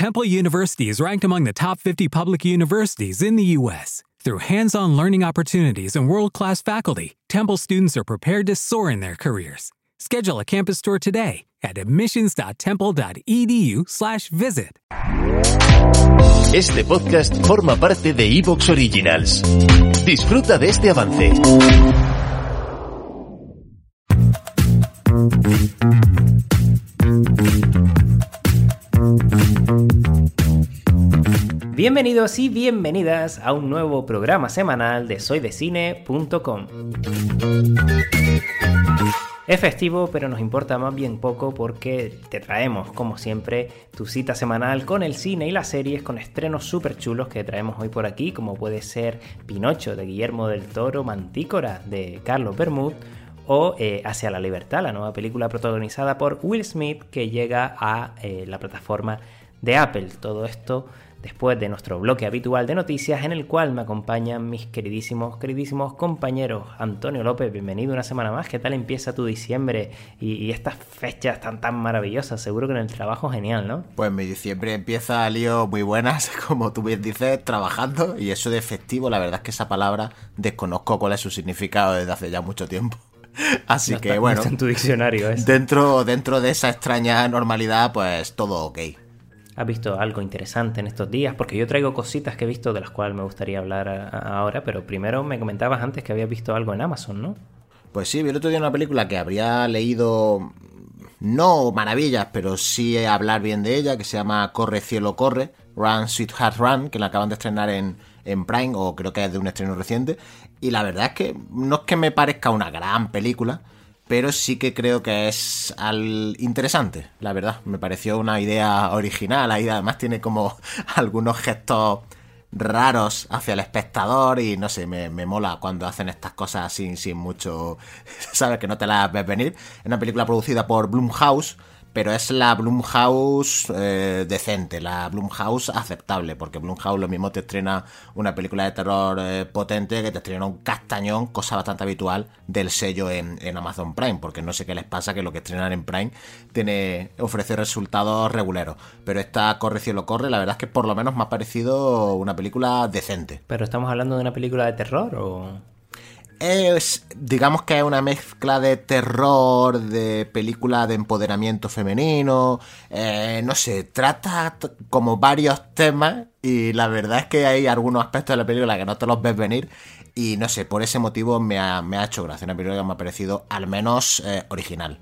Temple University is ranked among the top 50 public universities in the U.S. Through hands on learning opportunities and world class faculty, Temple students are prepared to soar in their careers. Schedule a campus tour today at admissions.temple.edu/slash visit. Este podcast forma parte de Evox Originals. Disfruta de este avance. Bienvenidos y bienvenidas a un nuevo programa semanal de soydecine.com. Es festivo, pero nos importa más bien poco porque te traemos, como siempre, tu cita semanal con el cine y las series con estrenos súper chulos que traemos hoy por aquí, como puede ser Pinocho de Guillermo del Toro, Mantícora de Carlos Bermud o eh, Hacia la Libertad, la nueva película protagonizada por Will Smith que llega a eh, la plataforma de Apple. Todo esto después de nuestro bloque habitual de noticias en el cual me acompañan mis queridísimos, queridísimos compañeros. Antonio López, bienvenido una semana más. ¿Qué tal empieza tu diciembre y, estas fechas tan tan maravillosas? Seguro que en el trabajo genial, ¿no? Pues mi diciembre empieza lío muy buenas, como tú bien dices, trabajando y eso de festivo, la verdad es que esa palabra desconozco cuál es su significado desde hace ya mucho tiempo. Así que bueno, en tu diccionario dentro dentro de esa extraña normalidad, pues todo ok. ¿Has visto algo interesante en estos días? Porque yo traigo cositas que he visto de las cuales me gustaría hablar ahora, pero primero me comentabas antes que habías visto algo en Amazon, ¿no? Pues sí, vi el otro día una película que habría leído, no maravillas, pero sí hablar bien de ella, que se llama Corre Cielo Corre, Run Sweetheart Run, que la acaban de estrenar en, en Prime, o creo que es de un estreno reciente. Y la verdad es que no es que me parezca una gran película, pero sí que creo que es interesante, la verdad. Me pareció una idea original, ahí además tiene como algunos gestos raros hacia el espectador y no sé, me, mola cuando hacen estas cosas sin, sin mucho, sabes que no te las ves venir. Es una película producida por Blumhouse, pero es la Blumhouse eh, decente, la Blumhouse aceptable, porque Blumhouse lo mismo te estrena una película de terror eh, potente que te estrena un castañón, cosa bastante habitual del sello en, Amazon Prime, porque no sé qué les pasa que lo que estrenan en Prime tiene ofrece resultados reguleros, pero esta Corre Cielo Corre, la verdad es que por lo menos me ha parecido una película decente. ¿Pero estamos hablando de una película de terror o...? Es, digamos que es una mezcla de terror, de película de empoderamiento femenino, eh, no sé, trata como varios temas y la verdad es que hay algunos aspectos de la película que no te los ves venir y no sé, por ese motivo me ha, hecho gracia, una película que me ha parecido al menos eh, original.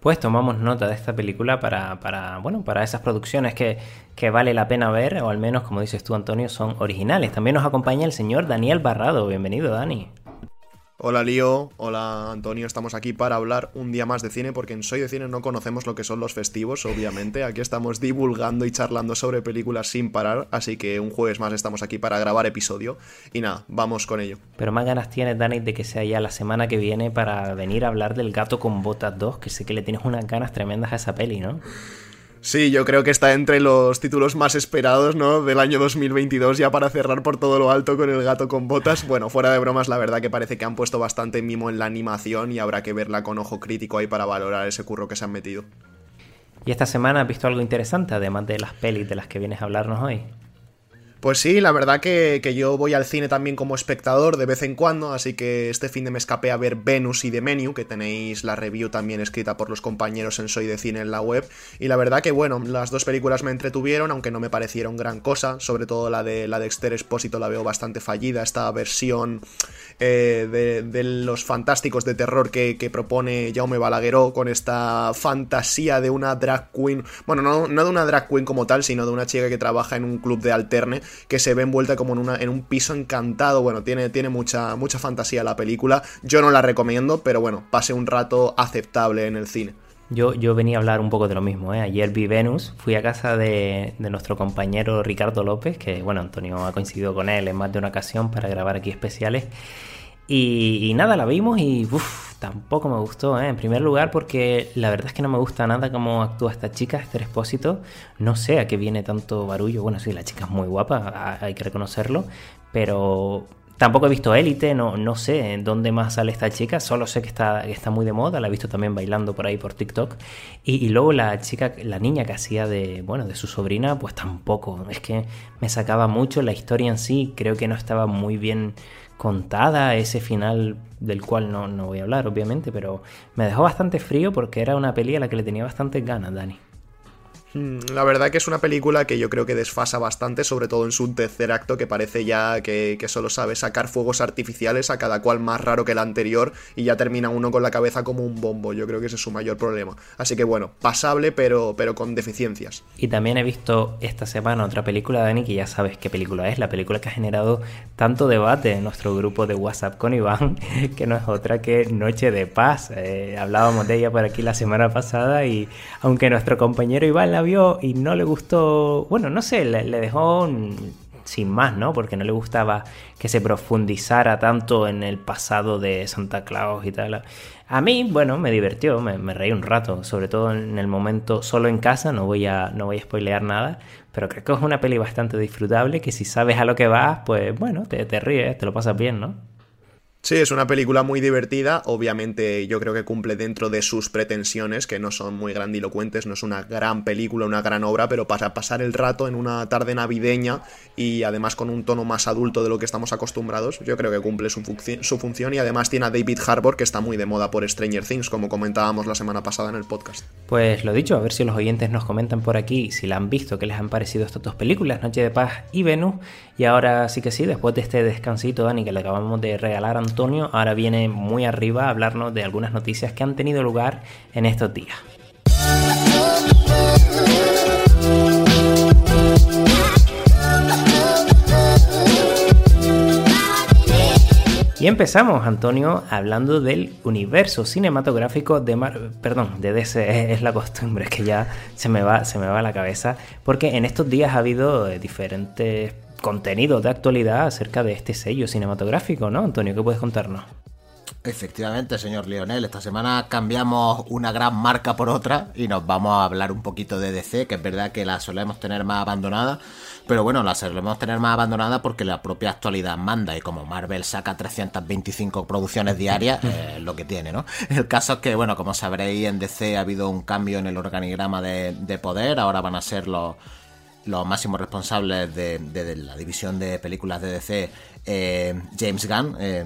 Pues tomamos nota de esta película para, para, bueno, para esas producciones que, que vale la pena ver, o al menos, como dices tú, Antonio, son originales. También nos acompaña el señor Daniel Barrado. Bienvenido, Dani. Hola Lío, hola Antonio, estamos aquí para hablar un día más de cine porque en Soy de Cine no conocemos lo que son los festivos, obviamente. Aquí estamos divulgando y charlando sobre películas sin parar, así que un jueves más estamos aquí para grabar episodio. Y nada, vamos con ello. Pero más ganas tienes, Dani, de que sea ya la semana que viene para venir a hablar del Gato con Botas 2, que sé que le tienes unas ganas tremendas a esa peli, ¿no? Sí, yo creo que está entre los títulos más esperados, ¿no? Del año 2022, ya para cerrar por todo lo alto con el gato con botas. Bueno, fuera de bromas, la verdad que parece que han puesto bastante mimo en la animación y habrá que verla con ojo crítico ahí para valorar ese curro que se han metido. ¿Y esta semana has visto algo interesante, además de las pelis de las que vienes a hablarnos hoy? Pues sí, la verdad que, yo voy al cine también como espectador de vez en cuando, así que este fin de me escapé a ver Venus y The Menu, que tenéis la review también escrita por los compañeros en Soy de Cine en la web, y la verdad que bueno, las dos películas me entretuvieron, aunque no me parecieron gran cosa, sobre todo la de la de Esther Espósito la veo bastante fallida, esta versión eh, de, los fantásticos de terror que, propone Jaume Balagueró con esta fantasía de una drag queen, bueno, no, no de una drag queen como tal, sino de una chica que trabaja en un club de alterne, que se ve envuelta como en, una, en un piso encantado. Bueno, tiene, tiene mucha, mucha fantasía la película. Yo no la recomiendo, pero bueno, pase un rato aceptable en el cine. Yo, yo venía a hablar un poco de lo mismo. ¿eh? Ayer vi Venus, fui a casa de, nuestro compañero Ricardo López, que bueno, Antonio ha coincidido con él en más de una ocasión para grabar aquí especiales. Y, nada, la vimos y tampoco me gustó, ¿eh? En primer lugar porque la verdad es que no me gusta nada cómo actúa esta chica, este Expósito. No sé a qué viene tanto barullo. Bueno, sí, la chica es muy guapa, hay que reconocerlo. Pero Tampoco he visto Élite, no, no sé en dónde más sale esta chica, solo sé que está, está muy de moda, la he visto también bailando por ahí por TikTok. Y, luego la chica, la niña que hacía de, bueno, de su sobrina, pues tampoco. Es que me sacaba mucho la historia en sí, creo que no estaba muy bien contada, ese final del cual no, no voy a hablar, obviamente, pero me dejó bastante frío porque era una peli a la que le tenía bastantes ganas, Dani. Mm, la verdad que es una película que yo creo que desfasa bastante, sobre todo en su tercer acto, que parece ya que, solo sabe sacar fuegos artificiales a cada cual más raro que el anterior y ya termina uno con la cabeza como un bombo. Yo creo que ese es su mayor problema. Así que bueno, pasable pero, pero con deficiencias. Y también he visto esta semana otra película, Dani, que ya sabes qué película es, la película que ha generado tanto debate en nuestro grupo de WhatsApp con Iván, que no es otra que Noche de Paz. Eh, hablábamos de ella por aquí la semana pasada y aunque nuestro compañero Iván la vio y no le gustó, bueno, no sé, le, dejó sin más, ¿no? Porque no le gustaba que se profundizara tanto en el pasado de Santa Claus y tal. A mí, bueno, me divirtió, me, reí un rato, sobre todo en el momento solo en casa, no voy a, no voy a spoilear nada, pero creo que es una peli bastante disfrutable que si sabes a lo que vas, pues bueno, te, te ríes, te lo pasas bien, ¿no? Sí, es una película muy divertida, obviamente yo creo que cumple dentro de sus pretensiones, que no son muy grandilocuentes, no es una gran película, una gran obra, pero para pasar el rato en una tarde navideña y además con un tono más adulto de lo que estamos acostumbrados, yo creo que cumple su, su función y además tiene a David Harbour, que está muy de moda por Stranger Things, como comentábamos la semana pasada en el podcast. Pues lo dicho, a ver si los oyentes nos comentan por aquí si la han visto, qué les han parecido estas dos películas, Noche de Paz y Venus, y ahora sí que sí, después de este descansito, Dani, que le acabamos de regalar a Antonio, ahora viene muy arriba a hablarnos de algunas noticias que han tenido lugar en estos días. Y empezamos, Antonio, hablando del universo cinematográfico de Marvel, perdón, de DC, es la costumbre, que ya se me va, se me va la cabeza, porque en estos días ha habido eh, diferentes contenido de actualidad acerca de este sello cinematográfico, ¿no, Antonio? ¿Qué puedes contarnos? Efectivamente, señor Lionel. Esta semana cambiamos una gran marca por otra y nos vamos a hablar un poquito de DC, que es verdad que la solemos tener más abandonada, pero bueno, la solemos tener más abandonada porque la propia actualidad manda y como Marvel saca 325 producciones diarias, es lo que tiene, ¿no? El caso es que, bueno, como sabréis, en DC ha habido un cambio en el organigrama de poder, ahora van a ser los los máximos responsables de, la división de películas de DC, eh, James Gunn, eh,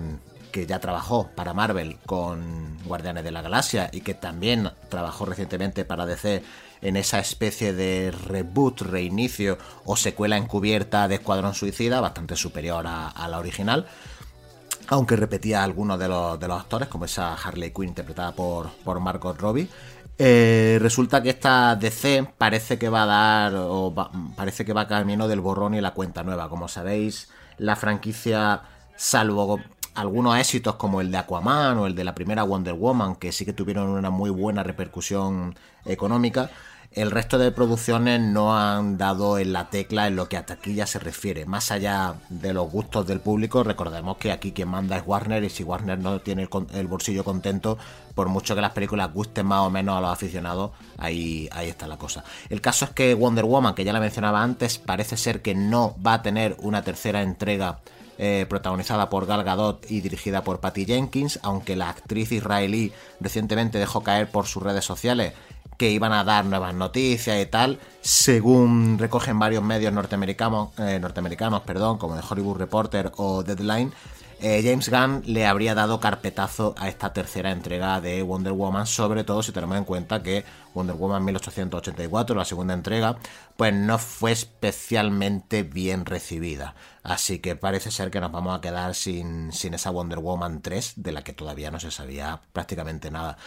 que ya trabajó para Marvel con Guardianes de la Galaxia y que también trabajó recientemente para DC en esa especie de reboot, reinicio o secuela encubierta de Escuadrón Suicida, bastante superior a, la original. Aunque repetía algunos de los, de los actores, como esa Harley Quinn interpretada por, por Margot Robbie. Eh, resulta que esta DC parece que va a dar, o parece que va camino del borrón y la cuenta nueva. Como sabéis, la franquicia, salvo algunos éxitos como el de Aquaman o el de la primera Wonder Woman, que sí que tuvieron una muy buena repercusión económica, el resto de producciones no han dado en la tecla en lo que a taquilla se refiere. Más allá de los gustos del público, recordemos que aquí quien manda es Warner y si Warner no tiene el, bolsillo contento, por mucho que las películas gusten más o menos a los aficionados, ahí, ahí está la cosa. El caso es que Wonder Woman, que ya la mencionaba antes, parece ser que no va a tener una tercera entrega eh, protagonizada por Gal Gadot y dirigida por Patty Jenkins, aunque la actriz israelí recientemente dejó caer por sus redes sociales que iban a dar nuevas noticias y tal, según recogen varios medios norteamericanos, eh, norteamericanos perdón, como The Hollywood Reporter o Deadline, eh, James Gunn le habría dado carpetazo a esta tercera entrega de Wonder Woman, sobre todo si tenemos en cuenta que Wonder Woman 1884, la segunda entrega, pues no fue especialmente bien recibida. Así que parece ser que nos vamos a quedar sin, sin esa Wonder Woman 3, de la que todavía no se sabía prácticamente nada.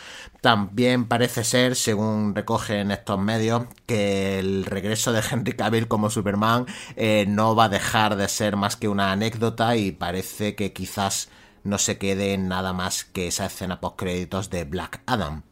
También parece ser, según recogen estos medios, que el regreso de Henry Cavill como Superman eh, no va a dejar de ser más que una anécdota y parece que quizás no se quede en nada más que esa escena post créditos de Black Adam.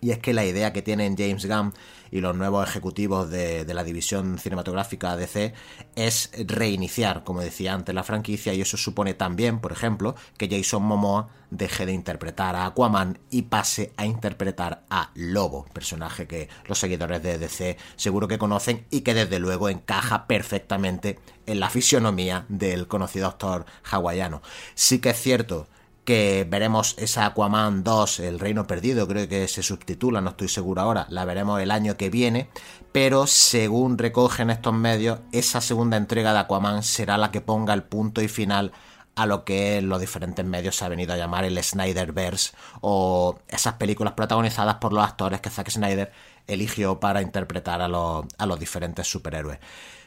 Y es que la idea que tienen James Gunn y los nuevos ejecutivos de, la división cinematográfica DC es reiniciar, como decía antes, la franquicia y eso supone también, por ejemplo, que Jason Momoa deje de interpretar a Aquaman y pase a interpretar a Lobo, personaje que los seguidores de DC seguro que conocen y que desde luego encaja perfectamente en la fisionomía del conocido actor hawaiano. Sí que es cierto que veremos esa Aquaman 2, El Reino Perdido, creo que se subtitula, no estoy seguro ahora, la veremos el año que viene, pero según recogen estos medios, esa segunda entrega de Aquaman será la que ponga el punto y final a lo que los diferentes medios se ha venido a llamar el Snyderverse o esas películas protagonizadas por los actores que Zack Snyder eligió para interpretar a los, a los diferentes superhéroes.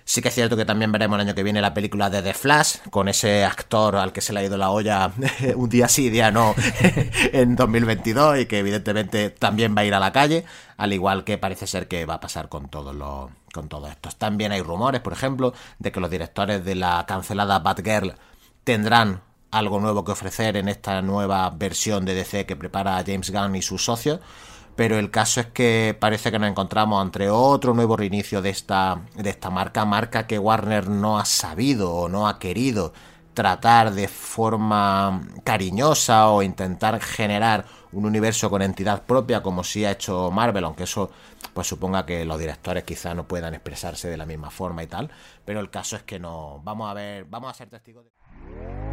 Sí que es cierto que también veremos el año que viene la película de The Flash, con ese actor al que se le ha ido la olla un día sí, día no, en 2022 y que evidentemente también va a ir a la calle, al igual que parece ser que va a pasar con todos los con todos estos. También hay rumores, por ejemplo, de que los directores de la cancelada Batgirl tendrán algo nuevo que ofrecer en esta nueva versión de DC que prepara James Gunn y sus socios pero el caso es que parece que nos encontramos ante otro nuevo reinicio de esta, de esta marca, marca que Warner no ha sabido o no ha querido tratar de forma cariñosa o intentar generar un universo con entidad propia como sí ha hecho Marvel, aunque eso pues suponga que los directores quizá no puedan expresarse de la misma forma y tal, pero el caso es que no, vamos a ver, vamos a ser testigos de...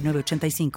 85